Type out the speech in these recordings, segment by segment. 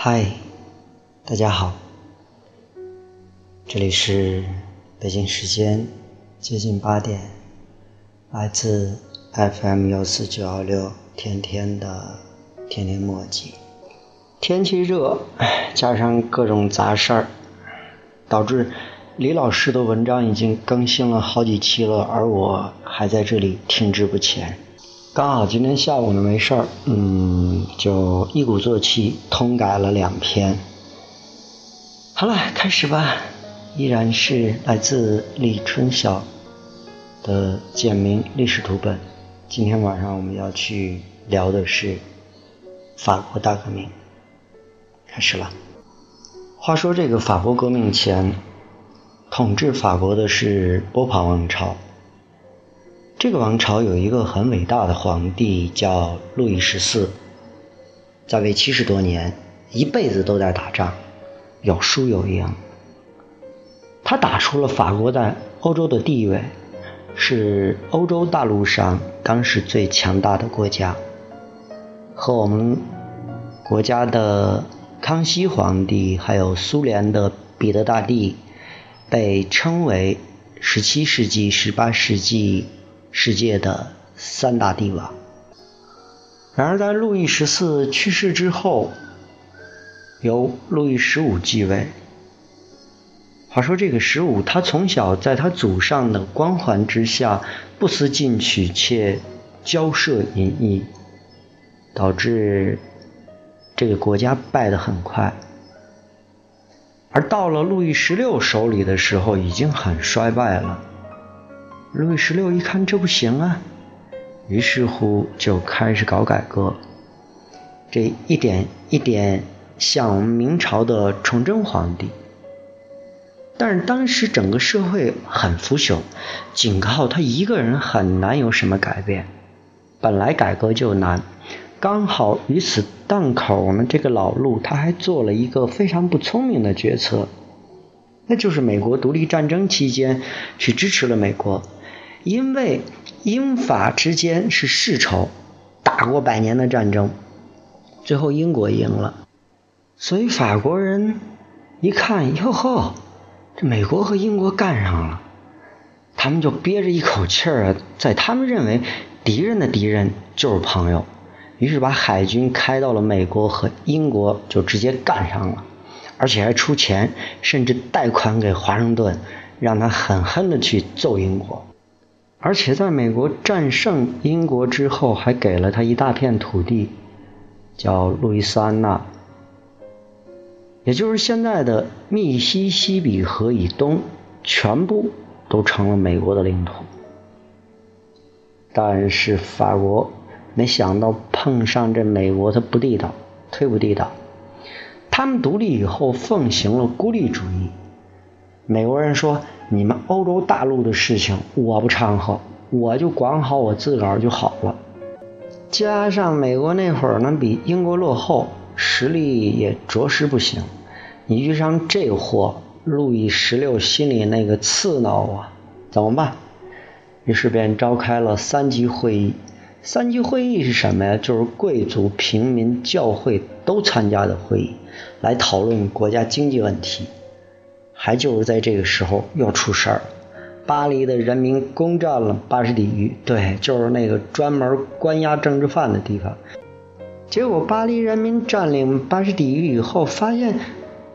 嗨，大家好，这里是北京时间接近八点，来自 FM 幺四九幺六天天的天天墨迹。天气热，加上各种杂事儿，导致李老师的文章已经更新了好几期了，而我还在这里停滞不前。刚好今天下午呢没事儿，嗯，就一鼓作气通改了两篇。好了，开始吧，依然是来自李春晓的简明历史图本。今天晚上我们要去聊的是法国大革命。开始了。话说这个法国革命前，统治法国的是波旁王朝。这个王朝有一个很伟大的皇帝，叫路易十四，在位七十多年，一辈子都在打仗，有输有赢。他打出了法国在欧洲的地位，是欧洲大陆上当时最强大的国家，和我们国家的康熙皇帝，还有苏联的彼得大帝，被称为十七世纪、十八世纪。世界的三大帝王。然而，在路易十四去世之后，由路易十五继位。话说，这个十五，他从小在他祖上的光环之下，不思进取，且骄奢淫逸，导致这个国家败得很快。而到了路易十六手里的时候，已经很衰败了。路易十六一看这不行啊，于是乎就开始搞改革，这一点一点像我们明朝的崇祯皇帝。但是当时整个社会很腐朽，仅靠他一个人很难有什么改变。本来改革就难，刚好与此档口呢，这个老路他还做了一个非常不聪明的决策，那就是美国独立战争期间去支持了美国。因为英法之间是世仇，打过百年的战争，最后英国赢了，所以法国人一看，哟呵，这美国和英国干上了，他们就憋着一口气儿，在他们认为敌人的敌人就是朋友，于是把海军开到了美国和英国，就直接干上了，而且还出钱，甚至贷款给华盛顿，让他狠狠的去揍英国。而且在美国战胜英国之后，还给了他一大片土地，叫路易斯安那，也就是现在的密西西比河以东，全部都成了美国的领土。但是法国没想到碰上这美国，他不地道，忒不地道。他们独立以后奉行了孤立主义。美国人说：“你们欧洲大陆的事情我不掺和，我就管好我自个儿就好了。”加上美国那会儿呢比英国落后，实力也着实不行。你遇上这货，路易十六心里那个刺挠啊！怎么办？于是便召开了三级会议。三级会议是什么呀？就是贵族、平民、教会都参加的会议，来讨论国家经济问题。还就是在这个时候又出事儿，巴黎的人民攻占了巴士底狱，对，就是那个专门关押政治犯的地方。结果巴黎人民占领巴士底狱以后，发现，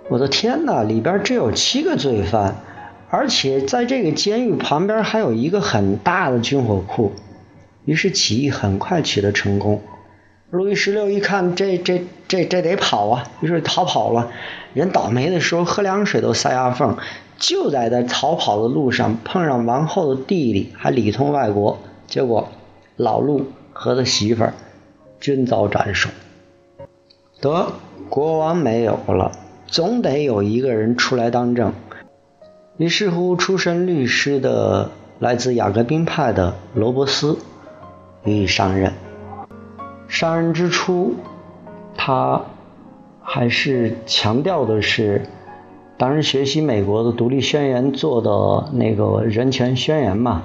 我的天哪，里边只有七个罪犯，而且在这个监狱旁边还有一个很大的军火库，于是起义很快取得成功。路易十六一看，这这这这得跑啊，于是逃跑了。人倒霉的时候喝凉水都塞牙缝，就在他逃跑的路上碰上王后的弟弟，还里通外国，结果老陆和他媳妇儿均遭斩首。得，国王没有了，总得有一个人出来当政。于是乎，出身律师的来自雅各宾派的罗伯斯予以上任。杀人之初，他还是强调的是，当时学习美国的独立宣言做的那个人权宣言嘛，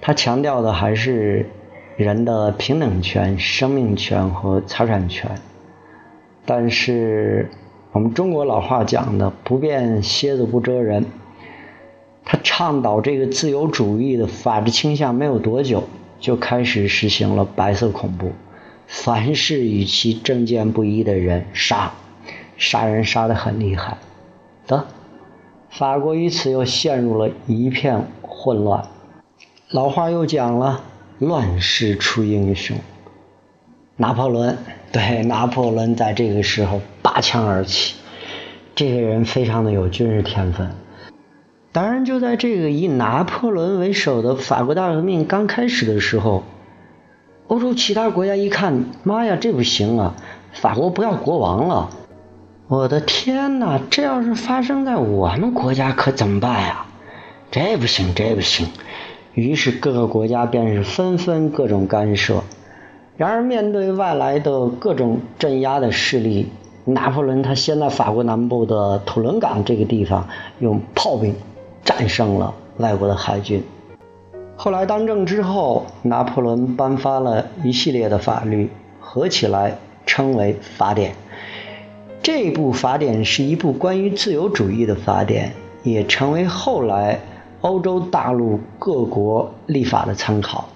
他强调的还是人的平等权、生命权和财产权。但是我们中国老话讲的“不变蝎子不蛰人”，他倡导这个自由主义的法治倾向没有多久，就开始实行了白色恐怖，凡是与其政见不一的人杀，杀人杀得很厉害。得，法国于此又陷入了一片混乱。老话又讲了：“乱世出英雄。”拿破仑，对，拿破仑在这个时候拔枪而起。这个人非常的有军事天分。当然，就在这个以拿破仑为首的法国大革命刚开始的时候，欧洲其他国家一看，妈呀，这不行啊！法国不要国王了！我的天哪，这要是发生在我们国家可怎么办呀？这不行，这不行！于是各个国家便是纷纷各种干涉。然而，面对外来的各种镇压的势力，拿破仑他先在法国南部的土伦港这个地方用炮兵战胜了外国的海军。后来当政之后，拿破仑颁发了一系列的法律，合起来称为法典。这部法典是一部关于自由主义的法典，也成为后来欧洲大陆各国立法的参考。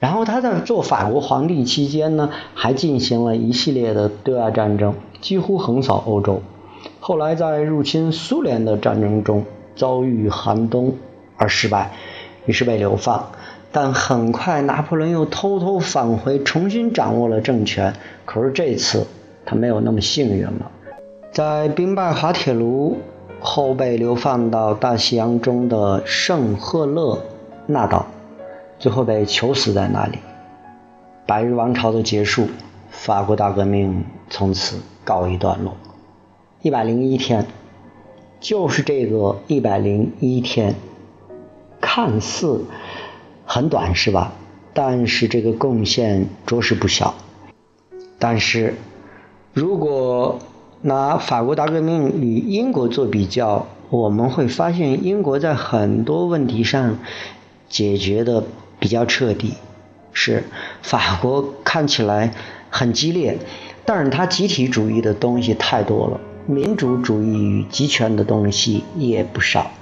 然后他在做法国皇帝期间呢，还进行了一系列的对外战争，几乎横扫欧洲。后来在入侵苏联的战争中遭遇寒冬而失败，于是被流放。但很快拿破仑又偷偷返回，重新掌握了政权。可是这次他没有那么幸运了，在兵败滑铁卢后被流放到大西洋中的圣赫勒那岛。最后被囚死在那里，百日王朝的结束，法国大革命从此告一段落。一百零一天，就是这个一百零一天，看似很短是吧？但是这个贡献着实不小。但是，如果拿法国大革命与英国做比较，我们会发现英国在很多问题上解决的。比较彻底，是法国看起来很激烈，但是它集体主义的东西太多了，民主主义与集权的东西也不少，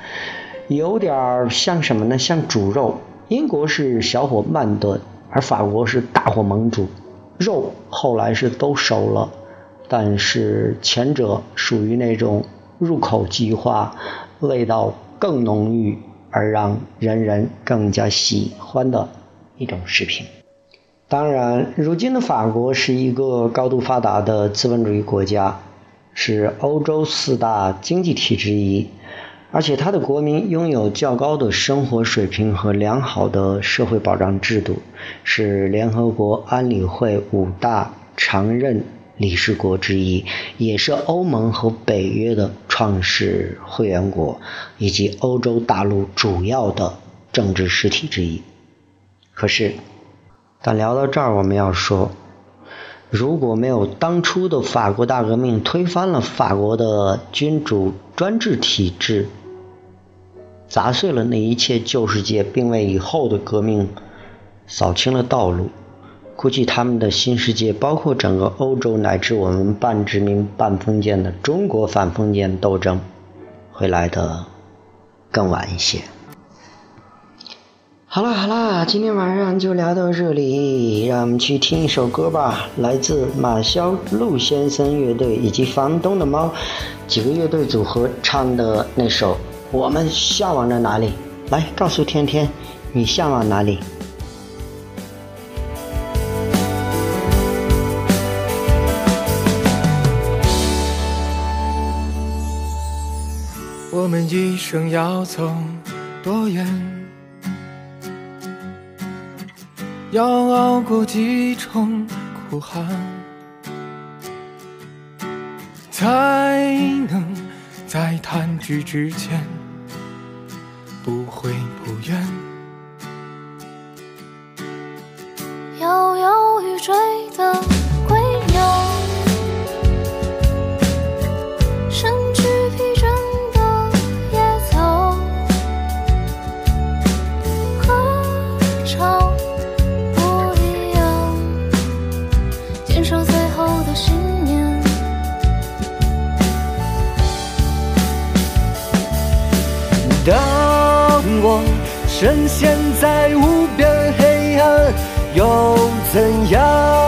有点像什么呢？像煮肉，英国是小火慢炖，而法国是大火猛煮，肉后来是都熟了，但是前者属于那种入口即化，味道更浓郁。而让人人更加喜欢的一种食品。当然，如今的法国是一个高度发达的资本主义国家，是欧洲四大经济体之一，而且它的国民拥有较高的生活水平和良好的社会保障制度，是联合国安理会五大常任。理事国之一，也是欧盟和北约的创始会员国，以及欧洲大陆主要的政治实体之一。可是，但聊到这儿，我们要说，如果没有当初的法国大革命推翻了法国的君主专制体制，砸碎了那一切旧世界，并为以后的革命扫清了道路。估计他们的新世界，包括整个欧洲乃至我们半殖民半封建的中国反封建斗争，会来的更晚一些。好了好了，今天晚上就聊到这里，让我们去听一首歌吧，来自马肖陆先生乐队以及房东的猫几个乐队组合唱的那首《我们向往着哪里》。来，告诉天天，你向往哪里？我们一生要走多远？要熬过几重苦寒，才在弹指之间不悔不怨？我深陷在无边黑暗又怎样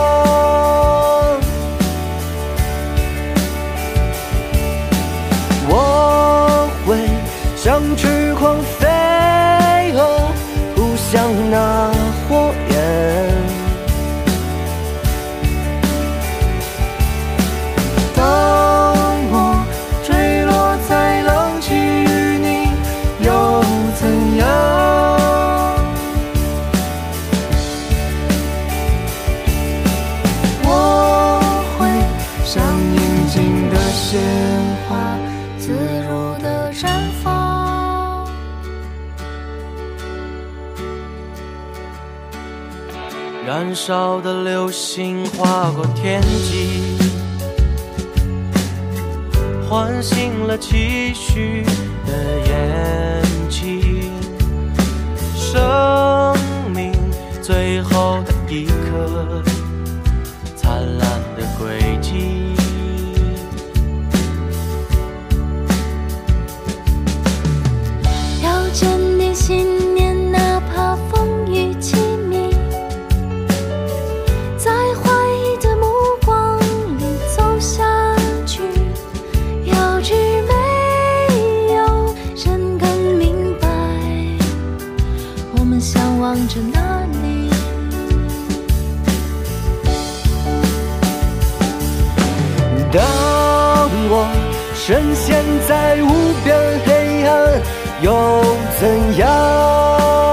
绽放燃烧的流星划过天际唤醒了期许的眼睛生命最后的一刻。我深陷在无边黑暗又怎样？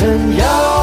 怎样